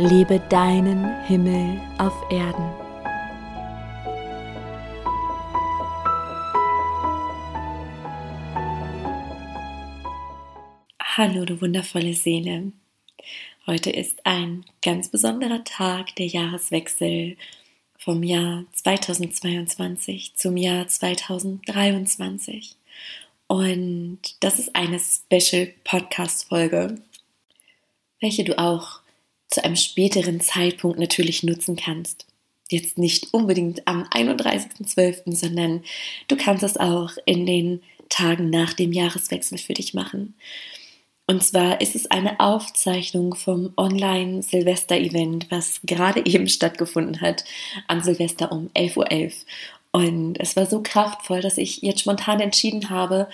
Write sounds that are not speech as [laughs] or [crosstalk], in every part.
Lebe deinen Himmel auf Erden. Hallo, du wundervolle Seele. Heute ist ein ganz besonderer Tag, der Jahreswechsel vom Jahr 2022 zum Jahr 2023. Und das ist eine Special Podcast Folge, welche du auch zu einem späteren Zeitpunkt natürlich nutzen kannst. Jetzt nicht unbedingt am 31.12., sondern du kannst es auch in den Tagen nach dem Jahreswechsel für dich machen. Und zwar ist es eine Aufzeichnung vom Online-Silvester-Event, was gerade [laughs] eben stattgefunden hat an Silvester um 11.11 Uhr. .11. Und es war so kraftvoll, dass ich jetzt spontan entschieden habe,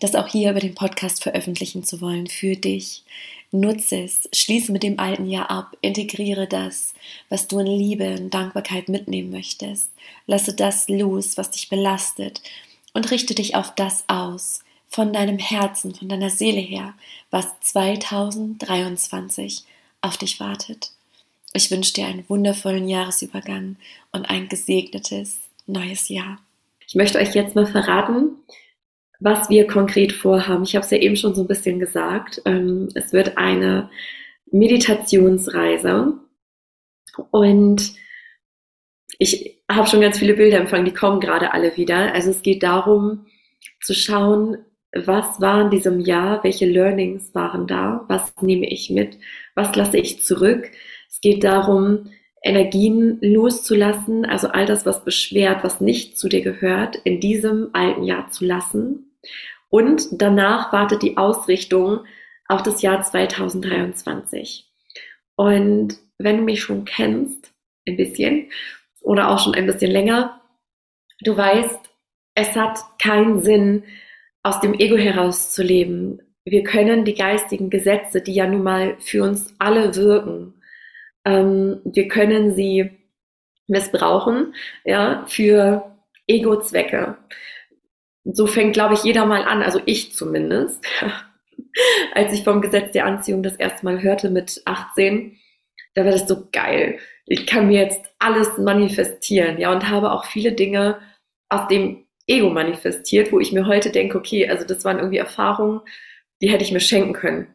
das auch hier über den Podcast veröffentlichen zu wollen für dich. Nutze es, schließe mit dem alten Jahr ab, integriere das, was du in Liebe und Dankbarkeit mitnehmen möchtest. Lasse das los, was dich belastet und richte dich auf das aus, von deinem Herzen, von deiner Seele her, was 2023 auf dich wartet. Ich wünsche dir einen wundervollen Jahresübergang und ein gesegnetes neues Jahr. Ich möchte euch jetzt mal verraten, was wir konkret vorhaben. Ich habe es ja eben schon so ein bisschen gesagt. Ähm, es wird eine Meditationsreise und ich habe schon ganz viele Bilder empfangen, die kommen gerade alle wieder. Also es geht darum zu schauen, was war in diesem Jahr, welche Learnings waren da, was nehme ich mit, was lasse ich zurück. Es geht darum, Energien loszulassen, also all das, was beschwert, was nicht zu dir gehört, in diesem alten Jahr zu lassen. Und danach wartet die Ausrichtung auf das Jahr 2023. Und wenn du mich schon kennst, ein bisschen, oder auch schon ein bisschen länger, du weißt, es hat keinen Sinn, aus dem Ego heraus zu leben. Wir können die geistigen Gesetze, die ja nun mal für uns alle wirken, ähm, wir können sie missbrauchen, ja, für Ego-Zwecke. So fängt, glaube ich, jeder mal an, also ich zumindest. [laughs] Als ich vom Gesetz der Anziehung das erste Mal hörte mit 18, da war das so geil. Ich kann mir jetzt alles manifestieren, ja, und habe auch viele Dinge aus dem Ego manifestiert, wo ich mir heute denke, okay, also das waren irgendwie Erfahrungen, die hätte ich mir schenken können.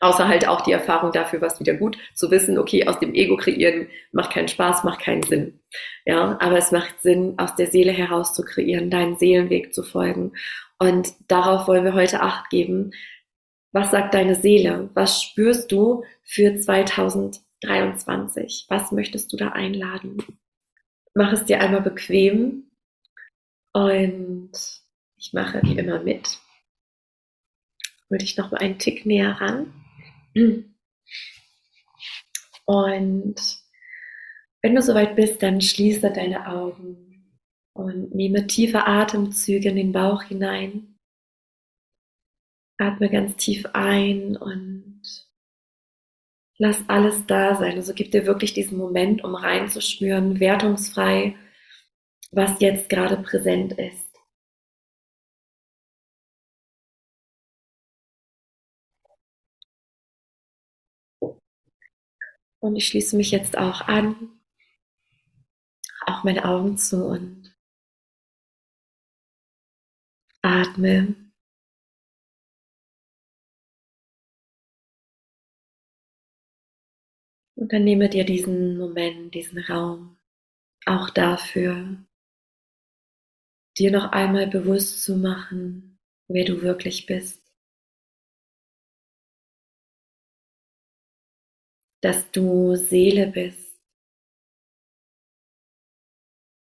Außer halt auch die Erfahrung dafür, was wieder gut zu wissen, okay, aus dem Ego kreieren macht keinen Spaß, macht keinen Sinn. Ja, aber es macht Sinn, aus der Seele heraus zu kreieren, deinen Seelenweg zu folgen. Und darauf wollen wir heute Acht geben. Was sagt deine Seele? Was spürst du für 2023? Was möchtest du da einladen? Mach es dir einmal bequem und ich mache wie immer mit. Hol dich noch mal einen Tick näher ran. Und wenn du soweit bist, dann schließe deine Augen und nehme tiefe Atemzüge in den Bauch hinein. Atme ganz tief ein und lass alles da sein. Also gib dir wirklich diesen Moment, um reinzuspüren, wertungsfrei, was jetzt gerade präsent ist. Und ich schließe mich jetzt auch an, auch meine Augen zu und atme. Und dann nehme dir diesen Moment, diesen Raum auch dafür, dir noch einmal bewusst zu machen, wer du wirklich bist. Dass du Seele bist,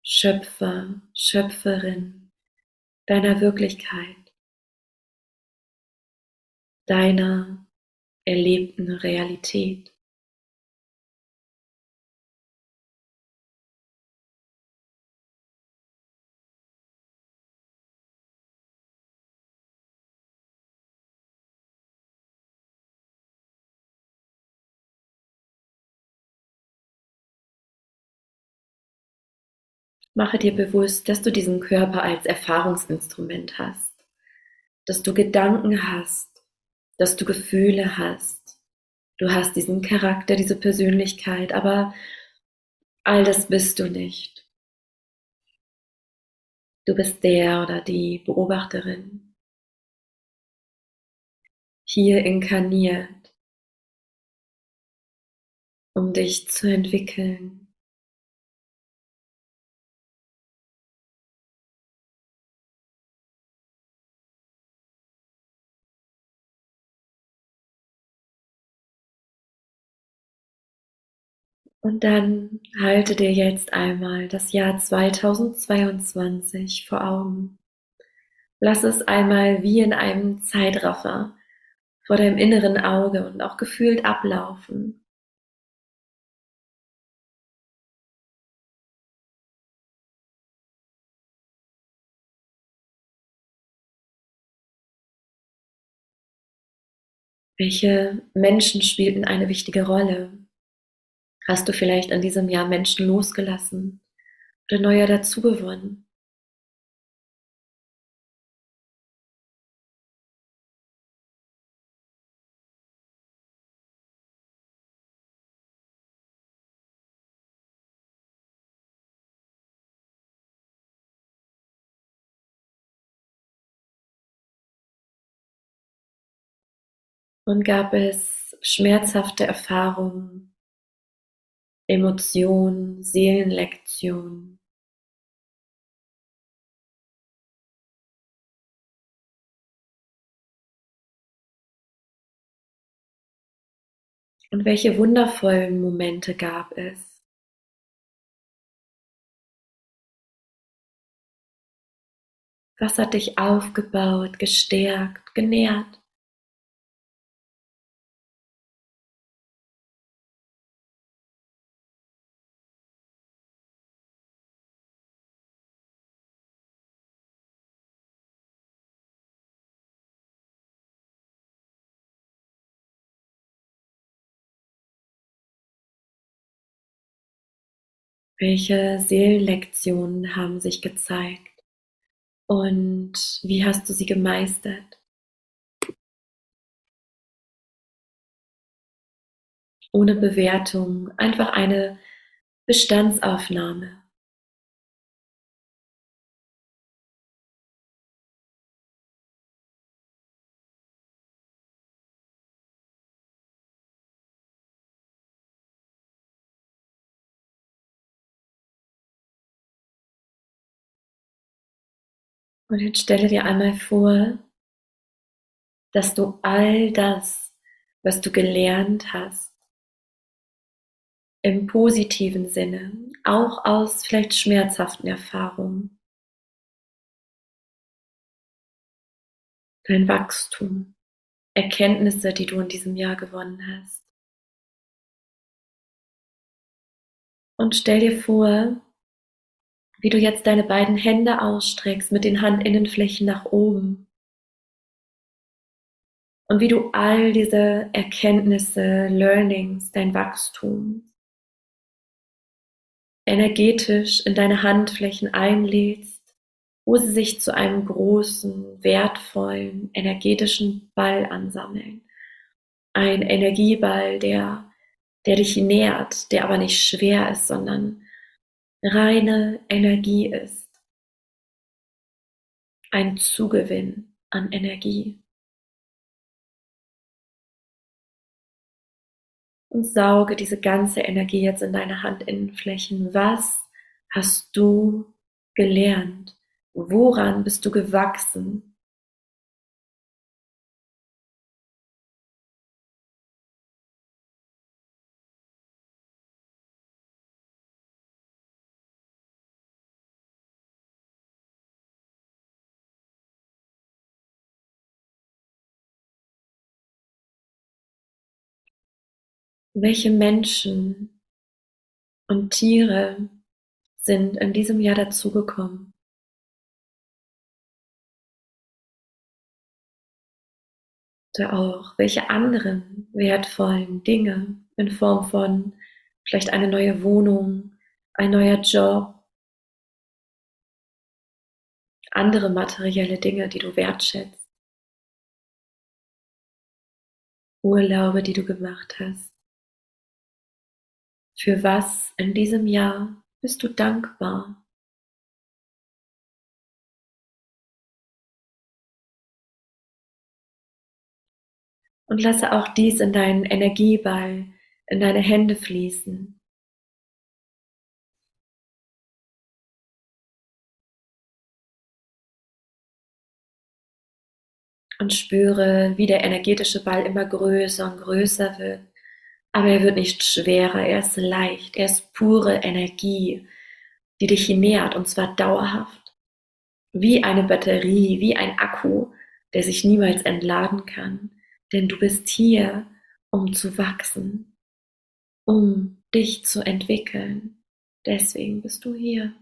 Schöpfer, Schöpferin deiner Wirklichkeit, deiner erlebten Realität. Mache dir bewusst, dass du diesen Körper als Erfahrungsinstrument hast, dass du Gedanken hast, dass du Gefühle hast. Du hast diesen Charakter, diese Persönlichkeit, aber all das bist du nicht. Du bist der oder die Beobachterin, hier inkarniert, um dich zu entwickeln, Und dann halte dir jetzt einmal das Jahr 2022 vor Augen. Lass es einmal wie in einem Zeitraffer vor deinem inneren Auge und auch gefühlt ablaufen. Welche Menschen spielten eine wichtige Rolle? Hast du vielleicht an diesem Jahr Menschen losgelassen oder neue dazugewonnen? Und gab es schmerzhafte Erfahrungen Emotion, Seelenlektion. Und welche wundervollen Momente gab es? Was hat dich aufgebaut, gestärkt, genährt? Welche Seelenlektionen haben sich gezeigt und wie hast du sie gemeistert? Ohne Bewertung, einfach eine Bestandsaufnahme. Und jetzt stelle dir einmal vor, dass du all das, was du gelernt hast, im positiven Sinne, auch aus vielleicht schmerzhaften Erfahrungen, dein Wachstum, Erkenntnisse, die du in diesem Jahr gewonnen hast. Und stell dir vor, wie du jetzt deine beiden Hände ausstreckst mit den Handinnenflächen nach oben. Und wie du all diese Erkenntnisse, Learnings, dein Wachstum energetisch in deine Handflächen einlädst, wo sie sich zu einem großen, wertvollen, energetischen Ball ansammeln. Ein Energieball, der, der dich nährt, der aber nicht schwer ist, sondern reine Energie ist. Ein Zugewinn an Energie. Und sauge diese ganze Energie jetzt in deine Handinnenflächen. Was hast du gelernt? Woran bist du gewachsen? Welche Menschen und Tiere sind in diesem Jahr dazugekommen? Oder auch welche anderen wertvollen Dinge in Form von vielleicht eine neue Wohnung, ein neuer Job, andere materielle Dinge, die du wertschätzt. Urlaube, die du gemacht hast. Für was in diesem Jahr bist du dankbar? Und lasse auch dies in deinen Energieball, in deine Hände fließen. Und spüre, wie der energetische Ball immer größer und größer wird. Aber er wird nicht schwerer, er ist leicht, er ist pure Energie, die dich nährt und zwar dauerhaft. Wie eine Batterie, wie ein Akku, der sich niemals entladen kann. Denn du bist hier, um zu wachsen, um dich zu entwickeln. Deswegen bist du hier.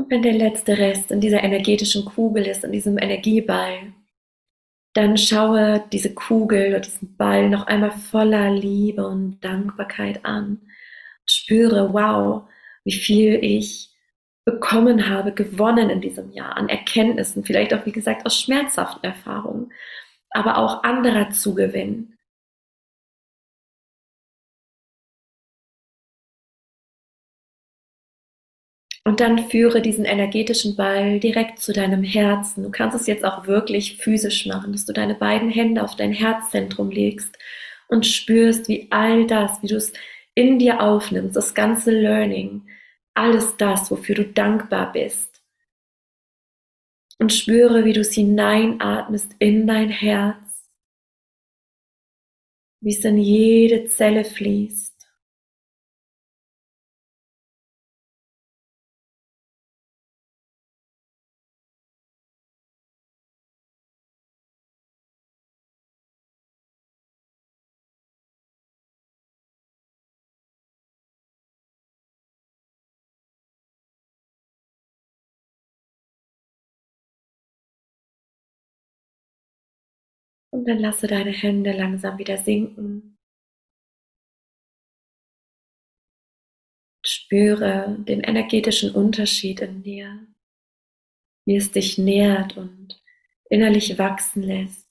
Und wenn der letzte Rest in dieser energetischen Kugel ist, in diesem Energieball, dann schaue diese Kugel oder diesen Ball noch einmal voller Liebe und Dankbarkeit an. Spüre, wow, wie viel ich bekommen habe, gewonnen in diesem Jahr an Erkenntnissen, vielleicht auch, wie gesagt, aus schmerzhaften Erfahrungen, aber auch anderer Zugewinn. Und dann führe diesen energetischen Ball direkt zu deinem Herzen. Du kannst es jetzt auch wirklich physisch machen, dass du deine beiden Hände auf dein Herzzentrum legst und spürst, wie all das, wie du es in dir aufnimmst, das ganze Learning, alles das, wofür du dankbar bist. Und spüre, wie du es hineinatmest in dein Herz, wie es in jede Zelle fließt. Und dann lasse deine Hände langsam wieder sinken. Spüre den energetischen Unterschied in dir, wie es dich nährt und innerlich wachsen lässt.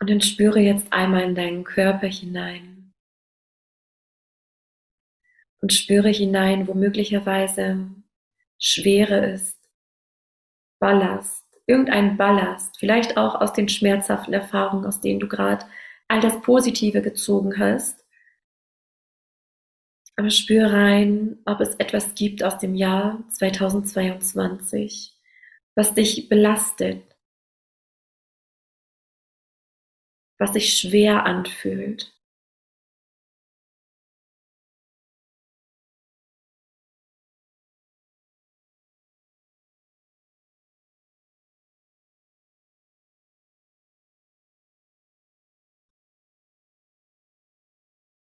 Und dann spüre jetzt einmal in deinen Körper hinein und spüre hinein, wo möglicherweise Schwere ist, Ballast, irgendein Ballast, vielleicht auch aus den schmerzhaften Erfahrungen, aus denen du gerade all das Positive gezogen hast. Aber spür rein, ob es etwas gibt aus dem Jahr 2022, was dich belastet, was sich schwer anfühlt.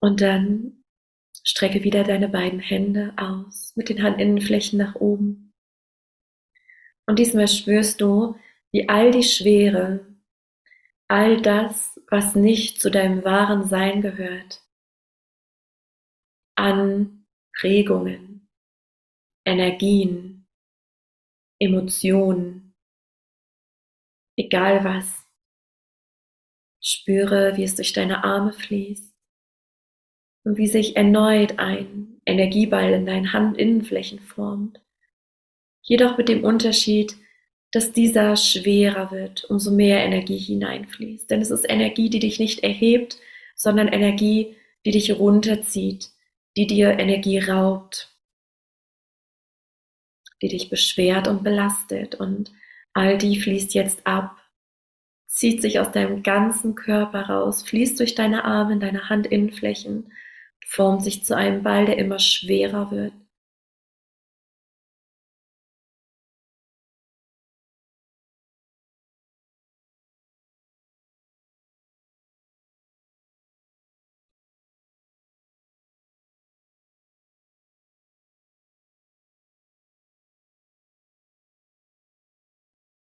Und dann strecke wieder deine beiden Hände aus mit den Handinnenflächen nach oben. Und diesmal spürst du, wie all die Schwere, all das, was nicht zu deinem wahren Sein gehört, an Prägungen, Energien, Emotionen, egal was, spüre, wie es durch deine Arme fließt und wie sich erneut ein Energieball in deinen Handinnenflächen formt. Jedoch mit dem Unterschied, dass dieser schwerer wird, umso mehr Energie hineinfließt. Denn es ist Energie, die dich nicht erhebt, sondern Energie, die dich runterzieht, die dir Energie raubt, die dich beschwert und belastet. Und all die fließt jetzt ab zieht sich aus deinem ganzen Körper raus, fließt durch deine Arme, deine Handinnenflächen formt sich zu einem Ball, der immer schwerer wird.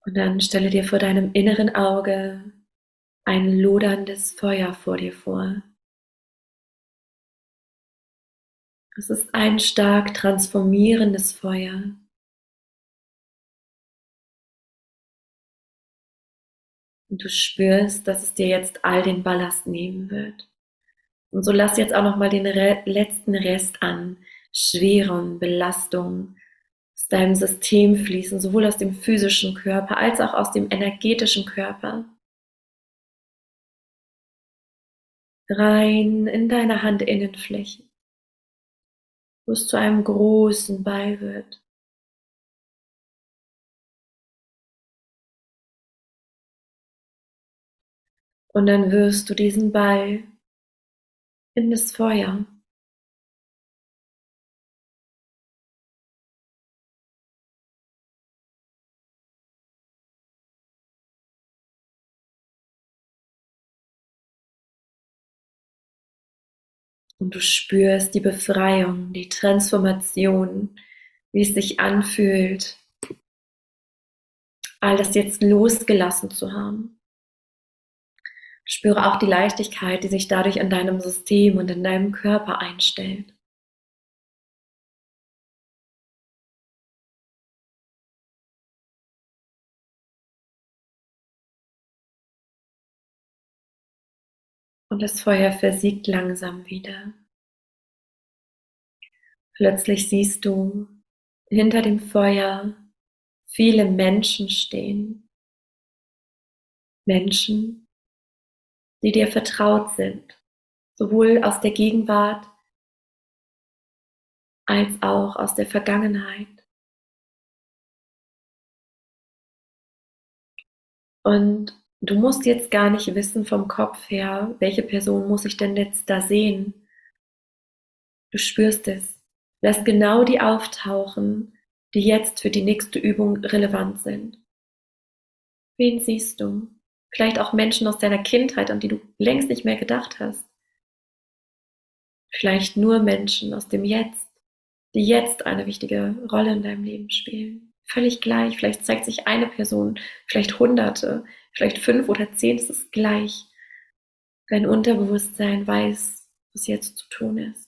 Und dann stelle dir vor deinem inneren Auge ein loderndes Feuer vor dir vor. Es ist ein stark transformierendes Feuer. Und du spürst, dass es dir jetzt all den Ballast nehmen wird. Und so lass jetzt auch noch mal den Re letzten Rest an schweren Belastungen aus deinem System fließen, sowohl aus dem physischen Körper als auch aus dem energetischen Körper. Rein in deine Handinnenfläche wo es zu einem großen Ball wird. Und dann wirst du diesen Ball in das Feuer. Und du spürst die Befreiung, die Transformation, wie es sich anfühlt, all das jetzt losgelassen zu haben. Spüre auch die Leichtigkeit, die sich dadurch in deinem System und in deinem Körper einstellt. Und das Feuer versiegt langsam wieder. Plötzlich siehst du hinter dem Feuer viele Menschen stehen. Menschen, die dir vertraut sind, sowohl aus der Gegenwart als auch aus der Vergangenheit. Und Du musst jetzt gar nicht wissen vom Kopf her, welche Person muss ich denn jetzt da sehen. Du spürst es. Lass genau die auftauchen, die jetzt für die nächste Übung relevant sind. Wen siehst du? Vielleicht auch Menschen aus deiner Kindheit, an die du längst nicht mehr gedacht hast. Vielleicht nur Menschen aus dem Jetzt, die jetzt eine wichtige Rolle in deinem Leben spielen. Völlig gleich. Vielleicht zeigt sich eine Person, vielleicht Hunderte, vielleicht fünf oder zehn, es ist gleich. Dein Unterbewusstsein weiß, was jetzt zu tun ist.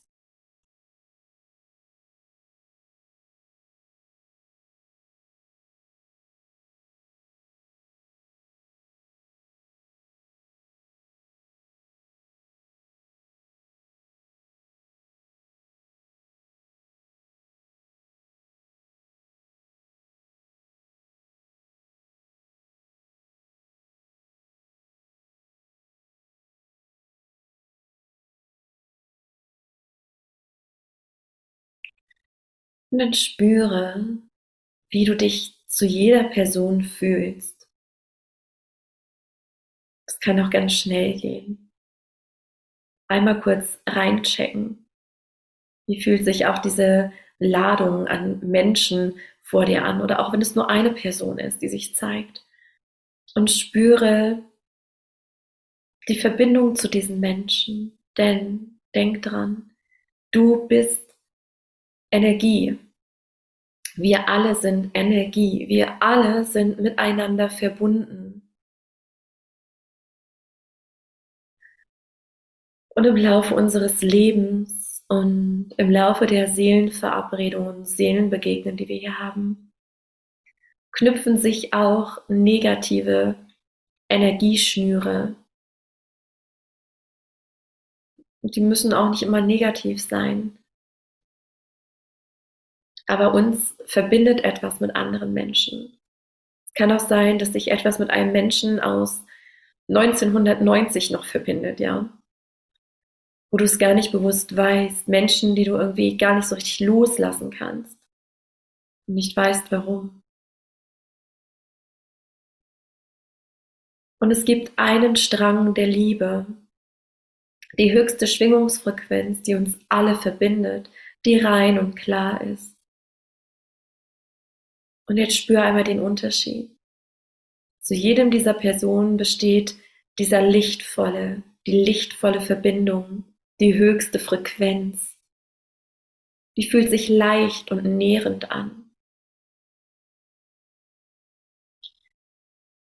Und dann spüre, wie du dich zu jeder Person fühlst. Es kann auch ganz schnell gehen. Einmal kurz reinchecken. Wie fühlt sich auch diese Ladung an Menschen vor dir an oder auch wenn es nur eine Person ist, die sich zeigt. Und spüre die Verbindung zu diesen Menschen. Denn denk dran, du bist Energie. Wir alle sind Energie. Wir alle sind miteinander verbunden. Und im Laufe unseres Lebens und im Laufe der Seelenverabredungen, Seelenbegegnungen, die wir hier haben, knüpfen sich auch negative Energieschnüre. Die müssen auch nicht immer negativ sein. Aber uns verbindet etwas mit anderen Menschen. Es kann auch sein, dass sich etwas mit einem Menschen aus 1990 noch verbindet, ja. Wo du es gar nicht bewusst weißt. Menschen, die du irgendwie gar nicht so richtig loslassen kannst. Und nicht weißt, warum. Und es gibt einen Strang der Liebe, die höchste Schwingungsfrequenz, die uns alle verbindet, die rein und klar ist. Und jetzt spür einmal den Unterschied. Zu jedem dieser Personen besteht dieser lichtvolle, die lichtvolle Verbindung, die höchste Frequenz. Die fühlt sich leicht und nährend an.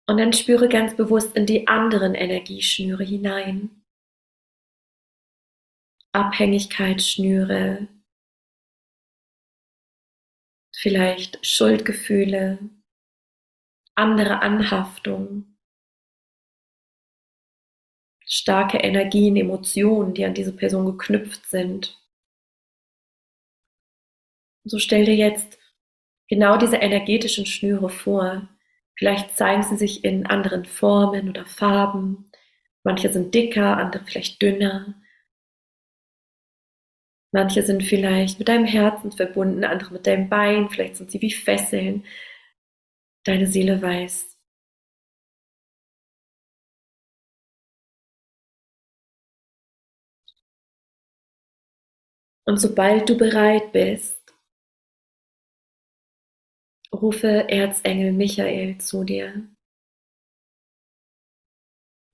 Und dann spüre ganz bewusst in die anderen Energieschnüre hinein. Abhängigkeitsschnüre, vielleicht Schuldgefühle, andere Anhaftung, starke Energien, Emotionen, die an diese Person geknüpft sind. so stell dir jetzt genau diese energetischen Schnüre vor. Vielleicht zeigen sie sich in anderen Formen oder Farben. Manche sind dicker, andere vielleicht dünner. Manche sind vielleicht mit deinem Herzen verbunden, andere mit deinem Bein, vielleicht sind sie wie Fesseln. Deine Seele weiß. Und sobald du bereit bist, rufe Erzengel Michael zu dir.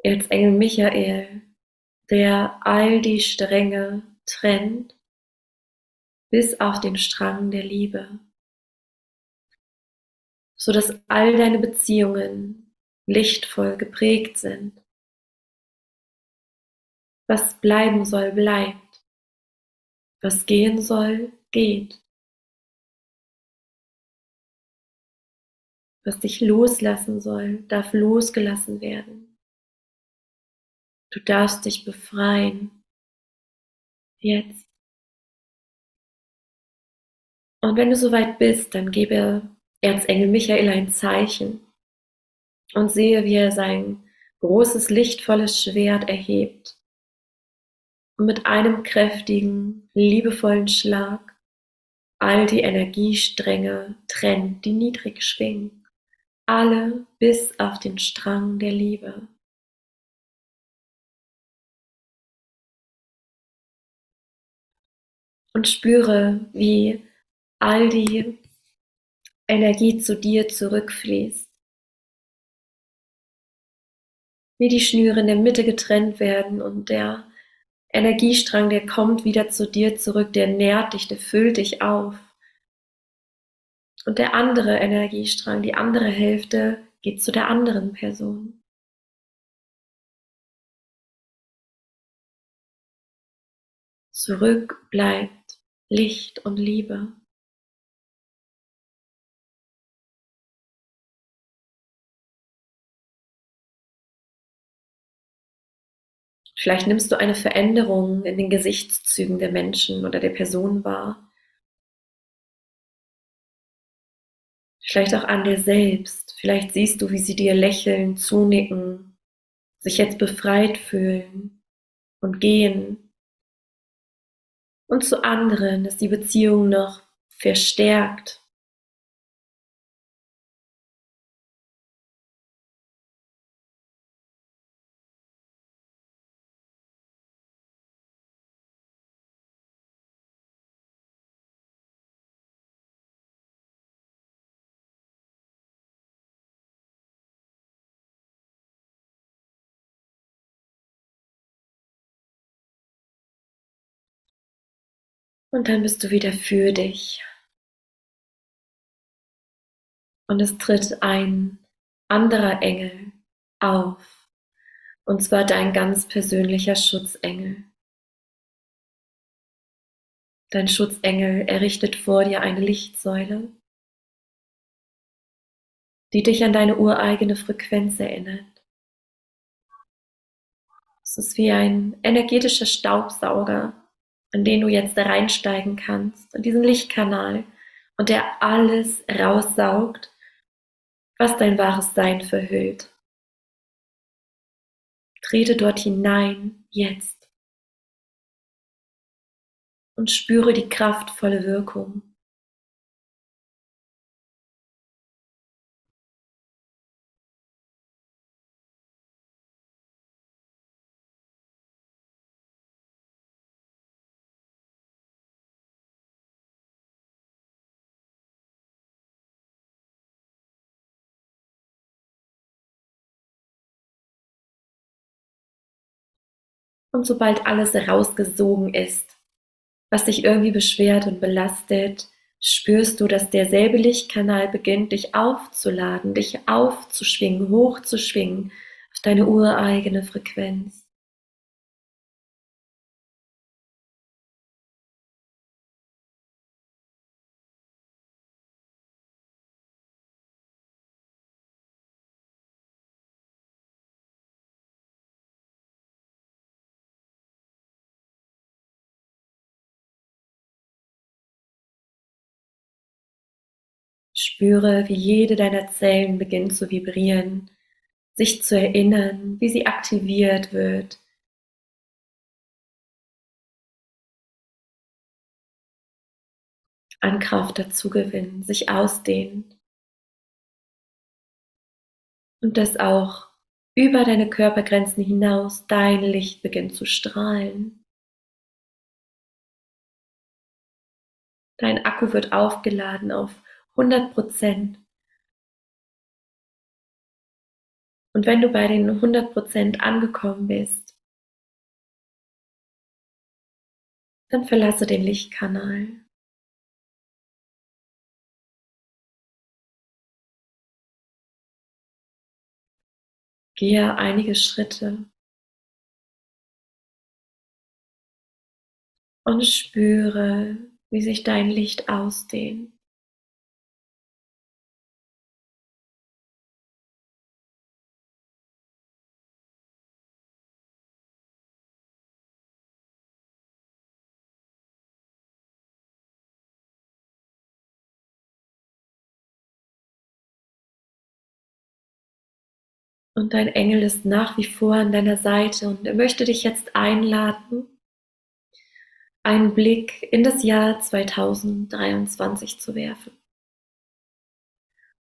Erzengel Michael, der all die Stränge trennt bis auf den Strang der Liebe, so dass all deine Beziehungen lichtvoll geprägt sind. Was bleiben soll, bleibt. Was gehen soll, geht. Was dich loslassen soll, darf losgelassen werden. Du darfst dich befreien. Jetzt. Und wenn du soweit bist, dann gebe Erzengel Michael ein Zeichen und sehe, wie er sein großes, lichtvolles Schwert erhebt und mit einem kräftigen, liebevollen Schlag all die Energiestränge trennt, die niedrig schwingen, alle bis auf den Strang der Liebe. Und spüre, wie all die Energie zu dir zurückfließt. Wie die Schnüre in der Mitte getrennt werden und der Energiestrang, der kommt wieder zu dir zurück, der nährt dich, der füllt dich auf. Und der andere Energiestrang, die andere Hälfte, geht zu der anderen Person. Zurück bleibt Licht und Liebe. Vielleicht nimmst du eine Veränderung in den Gesichtszügen der Menschen oder der Person wahr. Vielleicht auch an dir selbst. Vielleicht siehst du, wie sie dir lächeln, zunicken, sich jetzt befreit fühlen und gehen. Und zu anderen ist die Beziehung noch verstärkt Und dann bist du wieder für dich. Und es tritt ein anderer Engel auf. Und zwar dein ganz persönlicher Schutzengel. Dein Schutzengel errichtet vor dir eine Lichtsäule, die dich an deine ureigene Frequenz erinnert. Es ist wie ein energetischer Staubsauger, in den du jetzt reinsteigen kannst, in diesen Lichtkanal und der alles raussaugt, was dein wahres Sein verhüllt. Trete dort hinein, jetzt, und spüre die kraftvolle Wirkung. Und sobald alles rausgesogen ist, was dich irgendwie beschwert und belastet, spürst du, dass derselbe Lichtkanal beginnt, dich aufzuladen, dich aufzuschwingen, hochzuschwingen auf deine ureigene Frequenz. Spüre, wie jede deiner Zellen beginnt zu vibrieren, sich zu erinnern, wie sie aktiviert wird. An Kraft dazu gewinnen, sich ausdehnen. Und dass auch über deine Körpergrenzen hinaus dein Licht beginnt zu strahlen. Dein Akku wird aufgeladen auf hundert Prozent. Und wenn du bei den hundert Prozent angekommen bist, dann verlasse den Lichtkanal. Gehe einige Schritte und spüre, wie sich dein Licht ausdehnt. Und dein Engel ist nach wie vor an deiner Seite und er möchte dich jetzt einladen, einen Blick in das Jahr 2023 zu werfen,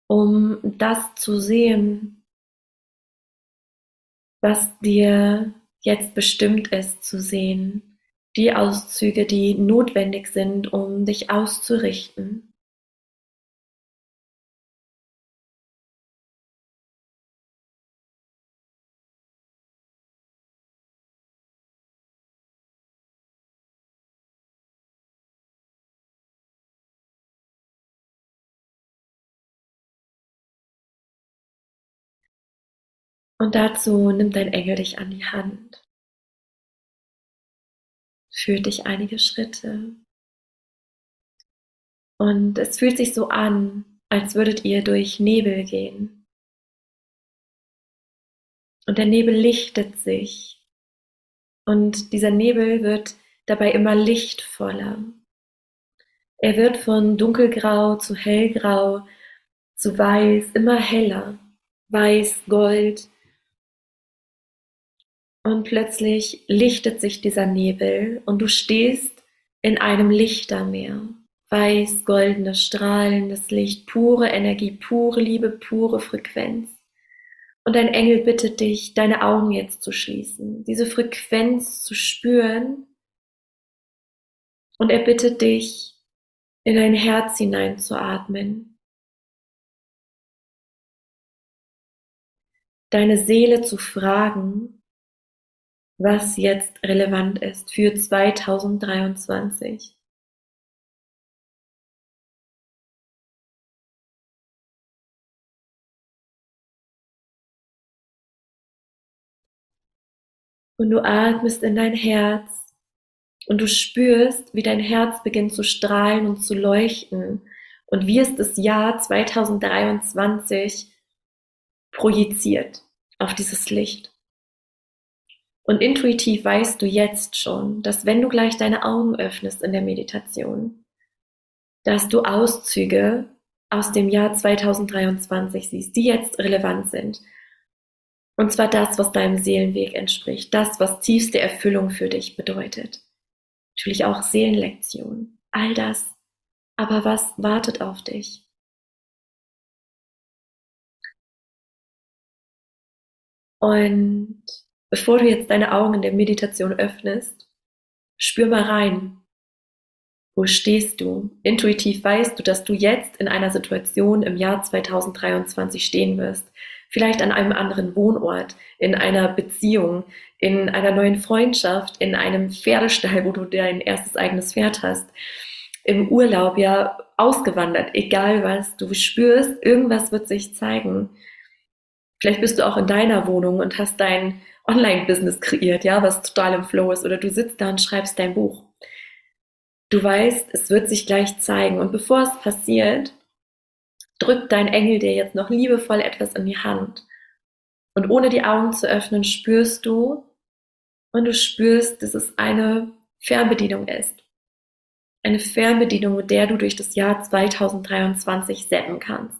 um das zu sehen, was dir jetzt bestimmt ist zu sehen, die Auszüge, die notwendig sind, um dich auszurichten. Und dazu nimmt dein Engel dich an die Hand, führt dich einige Schritte. Und es fühlt sich so an, als würdet ihr durch Nebel gehen. Und der Nebel lichtet sich. Und dieser Nebel wird dabei immer lichtvoller. Er wird von dunkelgrau zu hellgrau zu weiß immer heller. Weiß, Gold, und plötzlich lichtet sich dieser Nebel und du stehst in einem Lichtermeer. Weiß, goldenes, strahlendes Licht, pure Energie, pure Liebe, pure Frequenz. Und dein Engel bittet dich, deine Augen jetzt zu schließen, diese Frequenz zu spüren. Und er bittet dich, in dein Herz hineinzuatmen. Deine Seele zu fragen, was jetzt relevant ist für 2023. Und du atmest in dein Herz und du spürst, wie dein Herz beginnt zu strahlen und zu leuchten und wie es das Jahr 2023 projiziert auf dieses Licht. Und intuitiv weißt du jetzt schon, dass wenn du gleich deine Augen öffnest in der Meditation, dass du Auszüge aus dem Jahr 2023 siehst, die jetzt relevant sind. Und zwar das, was deinem Seelenweg entspricht, das, was tiefste Erfüllung für dich bedeutet. Natürlich auch Seelenlektion, all das. Aber was wartet auf dich? Und bevor du jetzt deine Augen in der Meditation öffnest, spür mal rein. Wo stehst du? Intuitiv weißt du, dass du jetzt in einer Situation im Jahr 2023 stehen wirst. Vielleicht an einem anderen Wohnort, in einer Beziehung, in einer neuen Freundschaft, in einem Pferdestall, wo du dein erstes eigenes Pferd hast, im Urlaub ja ausgewandert, egal was. Du spürst, irgendwas wird sich zeigen. Vielleicht bist du auch in deiner Wohnung und hast dein Online-Business kreiert, ja, was total im Flow ist, oder du sitzt da und schreibst dein Buch. Du weißt, es wird sich gleich zeigen. Und bevor es passiert, drückt dein Engel dir jetzt noch liebevoll etwas in die Hand. Und ohne die Augen zu öffnen, spürst du, und du spürst, dass es eine Fernbedienung ist. Eine Fernbedienung, mit der du durch das Jahr 2023 setzen kannst.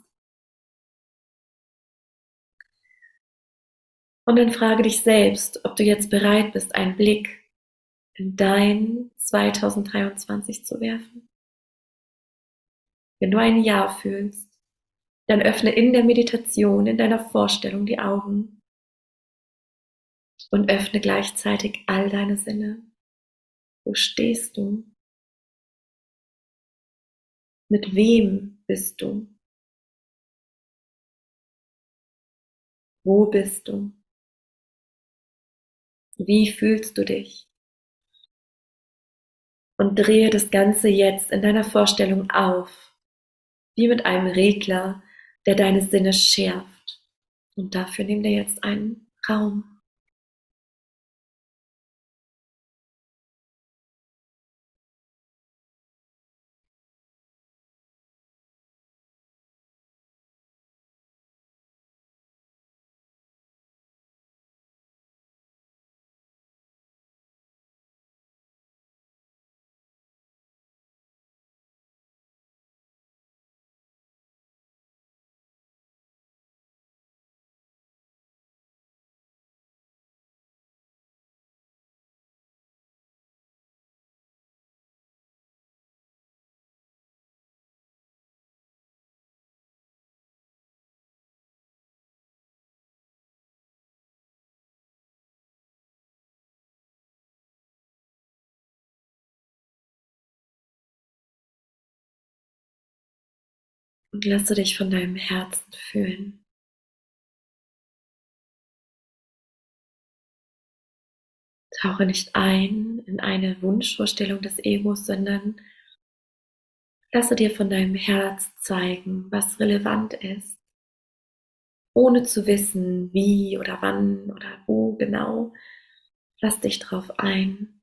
Und dann frage dich selbst, ob du jetzt bereit bist, einen Blick in dein 2023 zu werfen. Wenn du ein Ja fühlst, dann öffne in der Meditation, in deiner Vorstellung die Augen und öffne gleichzeitig all deine Sinne. Wo stehst du? Mit wem bist du? Wo bist du? Wie fühlst du dich? Und drehe das Ganze jetzt in deiner Vorstellung auf, wie mit einem Regler, der deine Sinne schärft. Und dafür nimm dir jetzt einen Raum. Und lasse dich von deinem Herzen fühlen. Tauche nicht ein in eine Wunschvorstellung des Egos, sondern lasse dir von deinem Herz zeigen, was relevant ist, ohne zu wissen, wie oder wann oder wo genau. Lass dich drauf ein.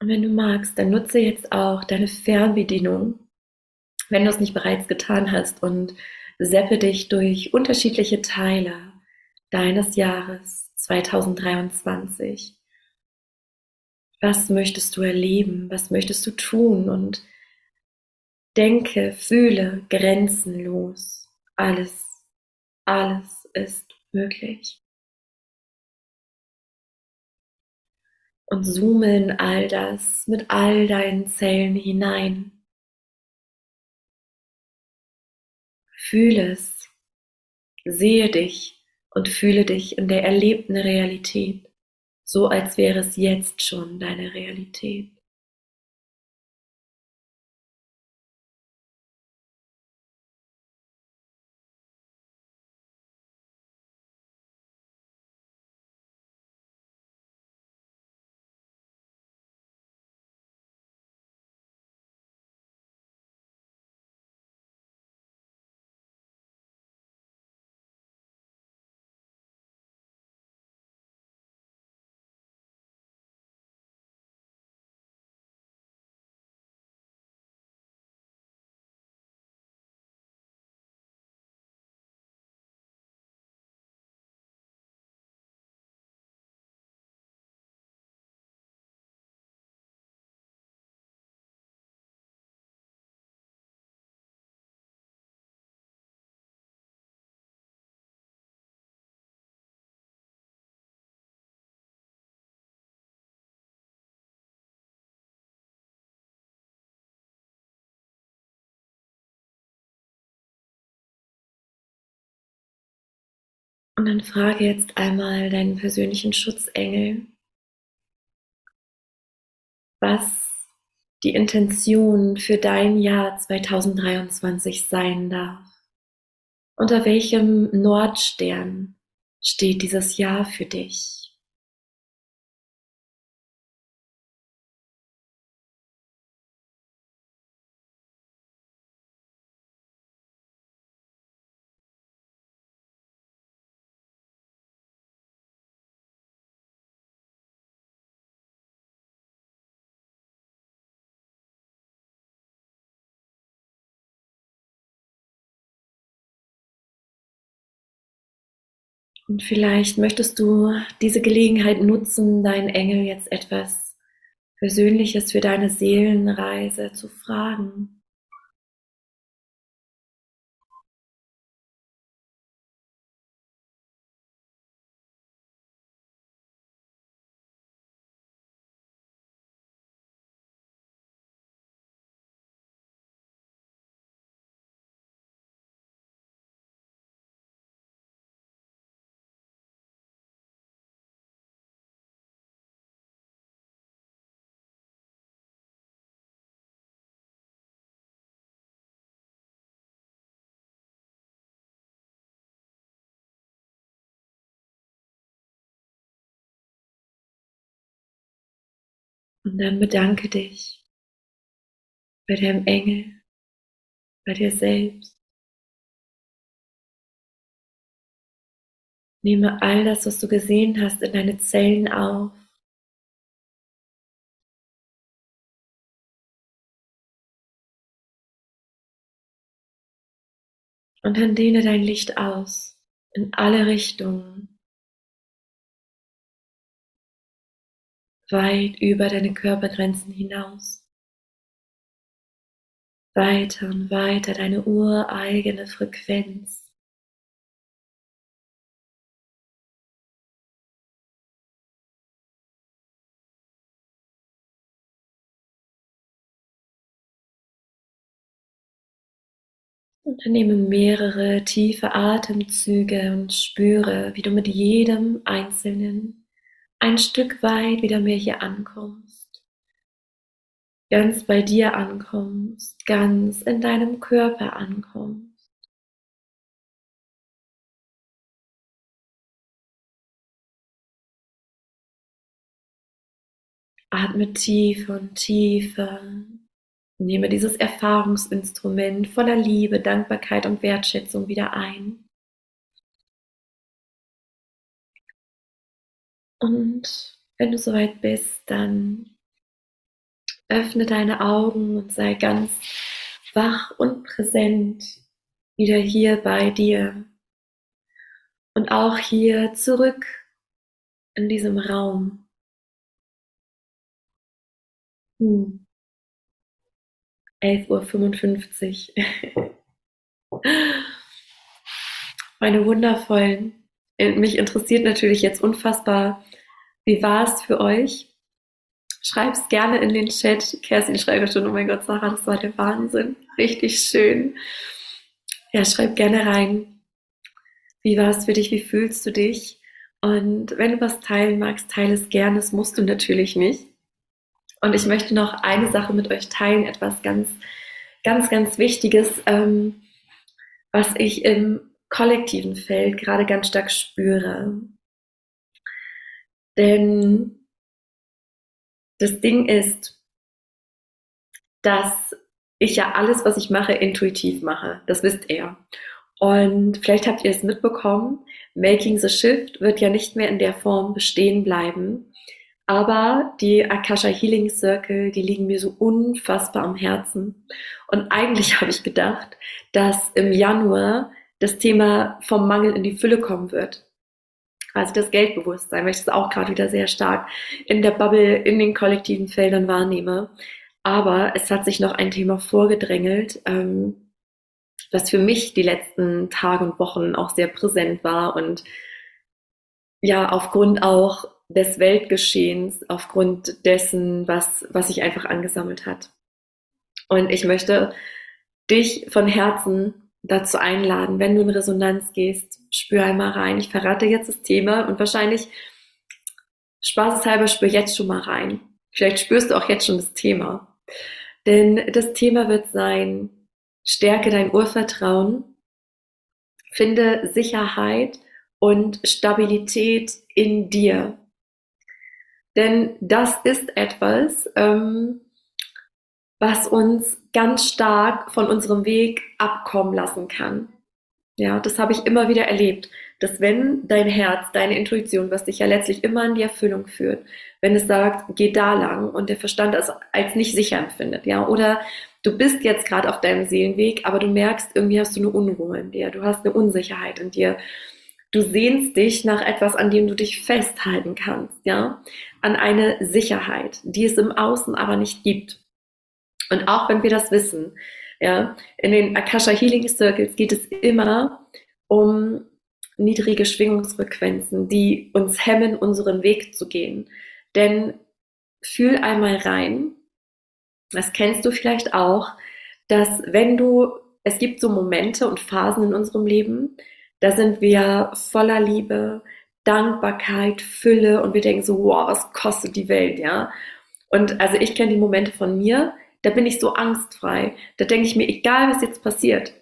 Und wenn du magst, dann nutze jetzt auch deine Fernbedienung, wenn du es nicht bereits getan hast, und seppe dich durch unterschiedliche Teile deines Jahres 2023. Was möchtest du erleben? Was möchtest du tun? Und denke, fühle grenzenlos. Alles, alles ist möglich. Und zoome in all das mit all deinen Zellen hinein. Fühle es, sehe dich und fühle dich in der erlebten Realität, so als wäre es jetzt schon deine Realität. Und dann frage jetzt einmal deinen persönlichen Schutzengel, was die Intention für dein Jahr 2023 sein darf. Unter welchem Nordstern steht dieses Jahr für dich? Und vielleicht möchtest du diese Gelegenheit nutzen, deinen Engel jetzt etwas Persönliches für deine Seelenreise zu fragen. Und dann bedanke dich bei deinem Engel, bei dir selbst. Nehme all das, was du gesehen hast, in deine Zellen auf. Und dann dehne dein Licht aus in alle Richtungen. Weit über deine Körpergrenzen hinaus. Weiter und weiter deine ureigene Frequenz. Und dann nehme mehrere tiefe Atemzüge und spüre, wie du mit jedem einzelnen ein Stück weit wieder mehr hier ankommst, ganz bei dir ankommst, ganz in deinem Körper ankommst. Atme tiefer und tiefer. Nehme dieses Erfahrungsinstrument voller Liebe, Dankbarkeit und Wertschätzung wieder ein. Und wenn du soweit bist, dann öffne deine Augen und sei ganz wach und präsent wieder hier bei dir. Und auch hier zurück in diesem Raum. Hm. 11.55 Uhr. [laughs] Meine wundervollen mich interessiert natürlich jetzt unfassbar, wie war es für euch? Schreib's gerne in den Chat. Kerstin schreibt schon, oh mein Gott, Sarah, das war der Wahnsinn. Richtig schön. Ja, schreib gerne rein. Wie war es für dich? Wie fühlst du dich? Und wenn du was teilen magst, teile es gerne. Das musst du natürlich nicht. Und ich möchte noch eine Sache mit euch teilen, etwas ganz, ganz, ganz Wichtiges, ähm, was ich im kollektiven Feld gerade ganz stark spüre. Denn das Ding ist, dass ich ja alles, was ich mache, intuitiv mache. Das wisst ihr. Und vielleicht habt ihr es mitbekommen, Making the Shift wird ja nicht mehr in der Form bestehen bleiben. Aber die Akasha Healing Circle, die liegen mir so unfassbar am Herzen. Und eigentlich [laughs] habe ich gedacht, dass im Januar das Thema vom Mangel in die Fülle kommen wird. Also das Geldbewusstsein, weil ich das auch gerade wieder sehr stark in der Bubble, in den kollektiven Feldern wahrnehme. Aber es hat sich noch ein Thema vorgedrängelt, ähm, was für mich die letzten Tage und Wochen auch sehr präsent war und ja, aufgrund auch des Weltgeschehens, aufgrund dessen, was, was sich einfach angesammelt hat. Und ich möchte dich von Herzen dazu einladen, wenn du in Resonanz gehst, spür einmal rein. Ich verrate jetzt das Thema und wahrscheinlich spaßeshalber spür jetzt schon mal rein. Vielleicht spürst du auch jetzt schon das Thema. Denn das Thema wird sein, stärke dein Urvertrauen, finde Sicherheit und Stabilität in dir. Denn das ist etwas, ähm, was uns ganz stark von unserem Weg abkommen lassen kann. Ja, das habe ich immer wieder erlebt, dass wenn dein Herz, deine Intuition, was dich ja letztlich immer in die Erfüllung führt, wenn es sagt, geh da lang und der Verstand das als nicht sicher empfindet, ja, oder du bist jetzt gerade auf deinem Seelenweg, aber du merkst, irgendwie hast du eine Unruhe in dir, du hast eine Unsicherheit in dir, du sehnst dich nach etwas, an dem du dich festhalten kannst, ja, an eine Sicherheit, die es im Außen aber nicht gibt. Und auch wenn wir das wissen, ja, in den Akasha Healing Circles geht es immer um niedrige Schwingungsfrequenzen, die uns hemmen, unseren Weg zu gehen. Denn fühl einmal rein, das kennst du vielleicht auch, dass wenn du, es gibt so Momente und Phasen in unserem Leben, da sind wir voller Liebe, Dankbarkeit, Fülle und wir denken so, wow, was kostet die Welt, ja? Und also ich kenne die Momente von mir, da bin ich so angstfrei. Da denke ich mir, egal was jetzt passiert,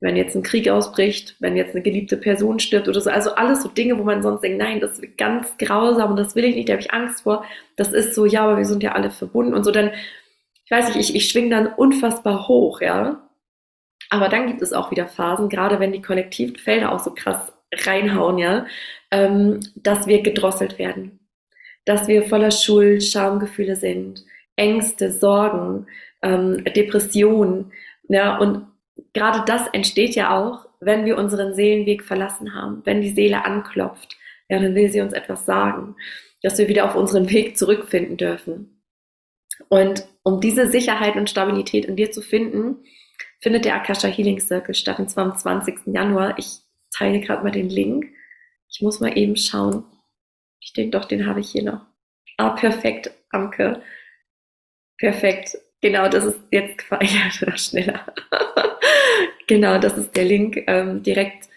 wenn jetzt ein Krieg ausbricht, wenn jetzt eine geliebte Person stirbt oder so, also alles so Dinge, wo man sonst denkt, nein, das ist ganz grausam und das will ich nicht, da habe ich Angst vor. Das ist so, ja, aber wir sind ja alle verbunden und so, dann, ich weiß nicht, ich, ich schwinge dann unfassbar hoch, ja. Aber dann gibt es auch wieder Phasen, gerade wenn die Kollektivfelder auch so krass reinhauen, ja, ähm, dass wir gedrosselt werden, dass wir voller Schuld, Schamgefühle sind, Ängste, Sorgen, ähm, Depressionen. Ja, und gerade das entsteht ja auch, wenn wir unseren Seelenweg verlassen haben, wenn die Seele anklopft. Ja, dann will sie uns etwas sagen, dass wir wieder auf unseren Weg zurückfinden dürfen. Und um diese Sicherheit und Stabilität in dir zu finden, findet der Akasha Healing Circle statt, und zwar am 20. Januar. Ich teile gerade mal den Link. Ich muss mal eben schauen. Ich denke doch, den habe ich hier noch. Ah, perfekt, Amke. Perfekt. Genau, das ist jetzt [laughs] ja, schneller. [laughs] genau, das ist der Link ähm, direkt,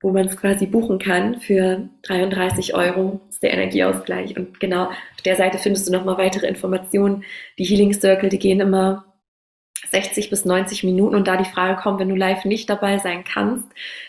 wo man es quasi buchen kann für 33 Euro. Das ist der Energieausgleich. Und genau auf der Seite findest du nochmal weitere Informationen. Die Healing Circle, die gehen immer 60 bis 90 Minuten und da die Frage kommt, wenn du live nicht dabei sein kannst,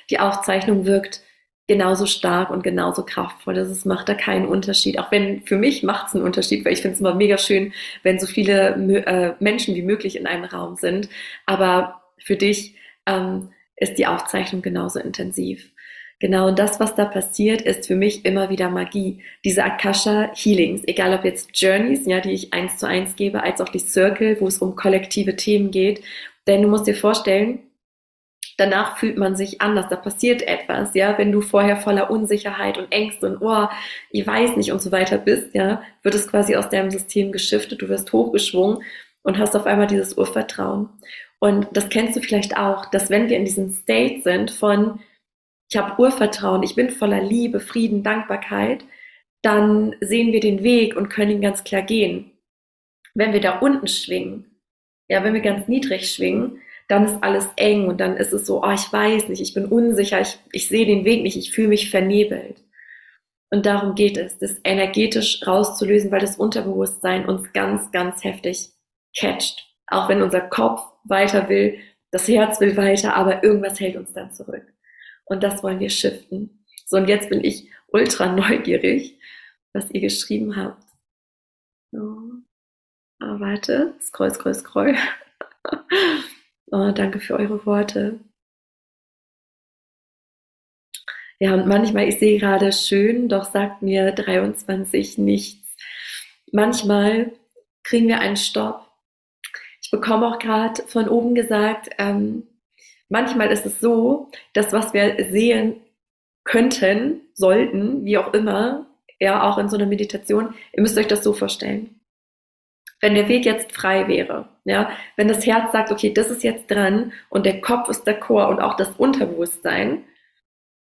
die Aufzeichnung wirkt genauso stark und genauso kraftvoll. Also es macht da keinen Unterschied. Auch wenn für mich macht es einen Unterschied, weil ich finde es immer mega schön, wenn so viele äh, Menschen wie möglich in einem Raum sind. Aber für dich ähm, ist die Aufzeichnung genauso intensiv. Genau, und das, was da passiert, ist für mich immer wieder Magie. Diese Akasha Healings, egal ob jetzt Journeys, ja, die ich eins zu eins gebe, als auch die Circle, wo es um kollektive Themen geht. Denn du musst dir vorstellen, danach fühlt man sich anders, da passiert etwas, ja, wenn du vorher voller Unsicherheit und Ängste und oh, ich weiß nicht und so weiter bist, ja, wird es quasi aus deinem System geschiftet, du wirst hochgeschwungen und hast auf einmal dieses Urvertrauen. Und das kennst du vielleicht auch, dass wenn wir in diesem State sind von, ich habe Urvertrauen, ich bin voller Liebe, Frieden, Dankbarkeit, dann sehen wir den Weg und können ihn ganz klar gehen. Wenn wir da unten schwingen, ja, wenn wir ganz niedrig schwingen, dann ist alles eng und dann ist es so, oh, ich weiß nicht, ich bin unsicher, ich, ich sehe den Weg nicht, ich fühle mich vernebelt. Und darum geht es, das energetisch rauszulösen, weil das Unterbewusstsein uns ganz, ganz heftig catcht. Auch wenn unser Kopf weiter will, das Herz will weiter, aber irgendwas hält uns dann zurück. Und das wollen wir shiften. So, und jetzt bin ich ultra [laughs] neugierig, was ihr geschrieben habt. So. Ah, warte, scroll, scroll, scroll. [laughs] Oh, danke für eure Worte. Ja, und manchmal, ich sehe gerade schön, doch sagt mir 23 nichts. Manchmal kriegen wir einen Stopp. Ich bekomme auch gerade von oben gesagt, ähm, manchmal ist es so, dass was wir sehen könnten, sollten, wie auch immer, ja, auch in so einer Meditation, ihr müsst euch das so vorstellen wenn der Weg jetzt frei wäre, ja, wenn das Herz sagt, okay, das ist jetzt dran und der Kopf ist der Chor und auch das Unterbewusstsein,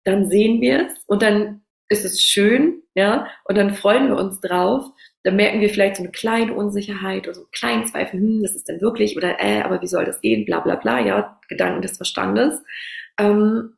dann sehen wir es und dann ist es schön, ja, und dann freuen wir uns drauf. Dann merken wir vielleicht so eine kleine Unsicherheit oder so einen kleinen Zweifel, hm, das ist denn wirklich oder äh, aber wie soll das gehen, bla bla bla, ja, Gedanken des Verstandes. Ähm,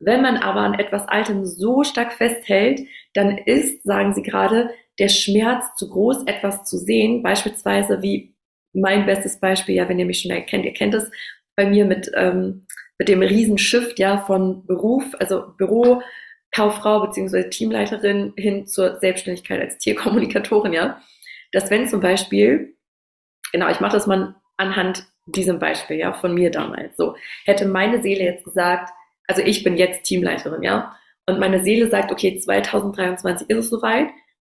wenn man aber an etwas Altem so stark festhält, dann ist, sagen sie gerade, der Schmerz zu groß, etwas zu sehen, beispielsweise wie mein bestes Beispiel, ja, wenn ihr mich schon erkennt, ihr kennt es bei mir mit, ähm, mit dem Riesenshift, ja, von Beruf, also Büro, Kauffrau beziehungsweise Teamleiterin hin zur Selbstständigkeit als Tierkommunikatorin, ja, dass wenn zum Beispiel, genau, ich mache das mal anhand diesem Beispiel, ja, von mir damals, so, hätte meine Seele jetzt gesagt, also ich bin jetzt Teamleiterin, ja, und meine Seele sagt, okay, 2023 ist es soweit,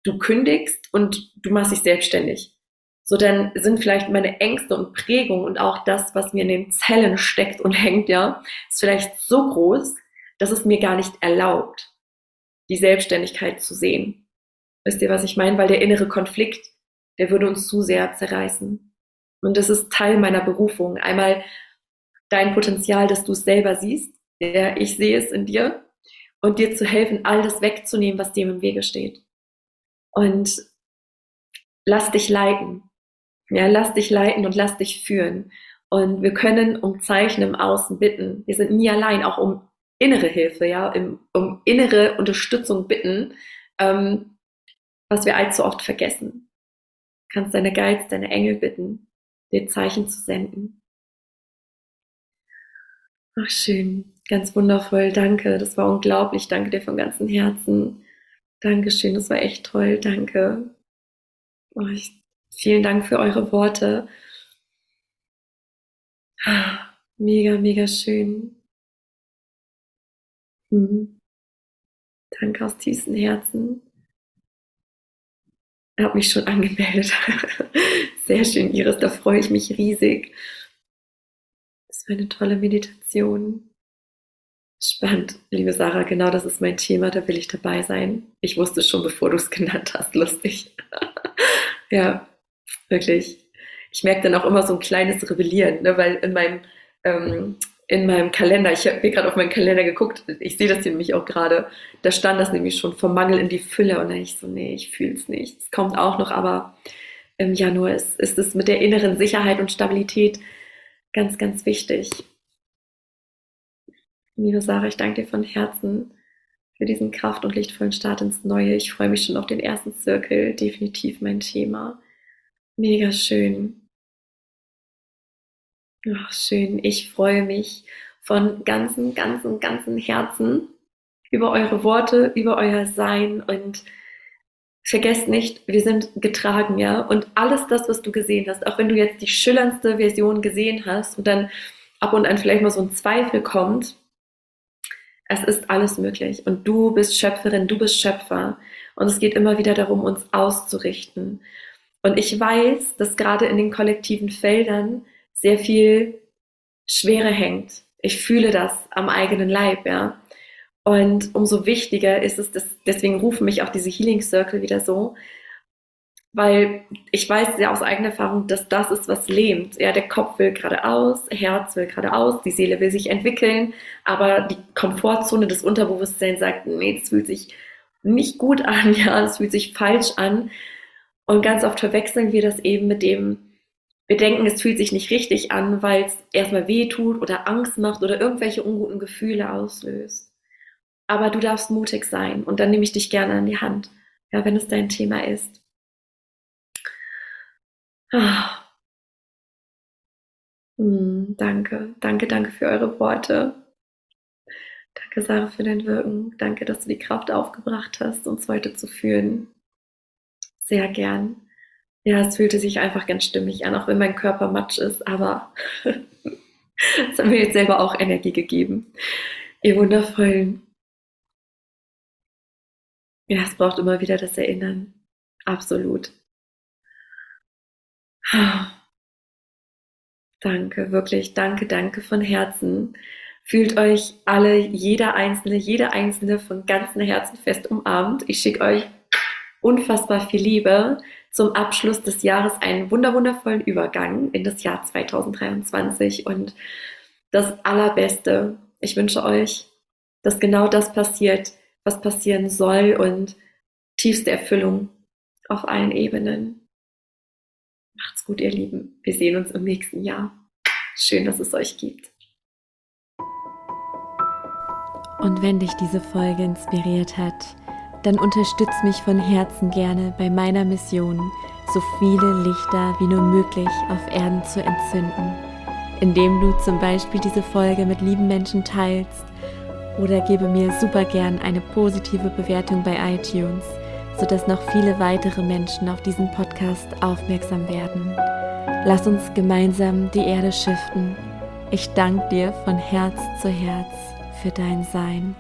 du kündigst und du machst dich selbstständig. So, dann sind vielleicht meine Ängste und Prägungen und auch das, was mir in den Zellen steckt und hängt, ja, ist vielleicht so groß, dass es mir gar nicht erlaubt, die Selbstständigkeit zu sehen. Wisst ihr, was ich meine? Weil der innere Konflikt, der würde uns zu sehr zerreißen. Und das ist Teil meiner Berufung. Einmal dein Potenzial, dass du es selber siehst. Ja, ich sehe es in dir. Und dir zu helfen, all das wegzunehmen, was dem im Wege steht. Und lass dich leiten. Ja, lass dich leiten und lass dich führen. Und wir können um Zeichen im Außen bitten. Wir sind nie allein, auch um innere Hilfe, ja, um innere Unterstützung bitten, ähm, was wir allzu oft vergessen. Du kannst deine Guides, deine Engel bitten, dir Zeichen zu senden. Ach, schön. Ganz wundervoll. Danke. Das war unglaublich. Danke dir von ganzem Herzen. Dankeschön. Das war echt toll. Danke. Oh, ich, vielen Dank für eure Worte. Mega, mega schön. Mhm. Danke aus tiefstem Herzen. Ich habe mich schon angemeldet. [laughs] Sehr schön, Iris, da freue ich mich riesig. Das war eine tolle Meditation. Spannend, liebe Sarah, genau das ist mein Thema, da will ich dabei sein. Ich wusste schon, bevor du es genannt hast, lustig. [laughs] ja, wirklich. Ich merke dann auch immer so ein kleines Rebellieren, ne, weil in meinem ähm, in meinem Kalender, ich habe gerade auf meinen Kalender geguckt, ich sehe das hier nämlich auch gerade, da stand das nämlich schon vom Mangel in die Fülle und dann ich so, nee, ich fühle es nicht. Es kommt auch noch, aber im Januar ist, ist es mit der inneren Sicherheit und Stabilität ganz, ganz wichtig. Liebe Sarah, ich danke dir von Herzen für diesen kraft- und lichtvollen Start ins Neue. Ich freue mich schon auf den ersten Zirkel, definitiv mein Thema. Mega schön. Ach, schön. Ich freue mich von ganzem, ganzem, ganzem Herzen über eure Worte, über euer Sein und vergesst nicht, wir sind getragen, ja. Und alles das, was du gesehen hast, auch wenn du jetzt die schillerndste Version gesehen hast und dann ab und an vielleicht mal so ein Zweifel kommt, es ist alles möglich. Und du bist Schöpferin, du bist Schöpfer. Und es geht immer wieder darum, uns auszurichten. Und ich weiß, dass gerade in den kollektiven Feldern sehr viel Schwere hängt. Ich fühle das am eigenen Leib, ja. Und umso wichtiger ist es, dass, deswegen rufen mich auch diese Healing Circle wieder so, weil ich weiß ja aus eigener Erfahrung, dass das ist, was lähmt. Ja, der Kopf will geradeaus, Herz will geradeaus, die Seele will sich entwickeln, aber die Komfortzone des Unterbewusstseins sagt, nee, das fühlt sich nicht gut an, [laughs] ja, das fühlt sich falsch an. Und ganz oft verwechseln wir das eben mit dem, wir denken, es fühlt sich nicht richtig an, weil es erstmal weh tut oder Angst macht oder irgendwelche unguten Gefühle auslöst. Aber du darfst mutig sein und dann nehme ich dich gerne an die Hand, ja, wenn es dein Thema ist. Ah. Hm, danke, danke, danke für eure Worte. Danke, Sarah, für dein Wirken. Danke, dass du die Kraft aufgebracht hast, uns heute zu fühlen. Sehr gern. Ja, es fühlte sich einfach ganz stimmig an, auch wenn mein Körper matsch ist, aber [laughs] es hat mir jetzt selber auch Energie gegeben. Ihr Wundervollen. Ja, es braucht immer wieder das Erinnern. Absolut. Danke, wirklich, danke, danke von Herzen. Fühlt euch alle, jeder Einzelne, jede Einzelne von ganzem Herzen fest umarmt. Ich schicke euch unfassbar viel Liebe zum Abschluss des Jahres einen wunderwundervollen Übergang in das Jahr 2023 und das Allerbeste. Ich wünsche euch, dass genau das passiert, was passieren soll und tiefste Erfüllung auf allen Ebenen. Macht's gut, ihr Lieben. Wir sehen uns im nächsten Jahr. Schön, dass es euch gibt. Und wenn dich diese Folge inspiriert hat, dann unterstütz mich von Herzen gerne bei meiner Mission, so viele Lichter wie nur möglich auf Erden zu entzünden, indem du zum Beispiel diese Folge mit lieben Menschen teilst oder gebe mir super gern eine positive Bewertung bei iTunes, sodass noch viele weitere Menschen auf diesen Podcast aufmerksam werden. Lass uns gemeinsam die Erde schiften. Ich danke dir von Herz zu Herz für dein Sein.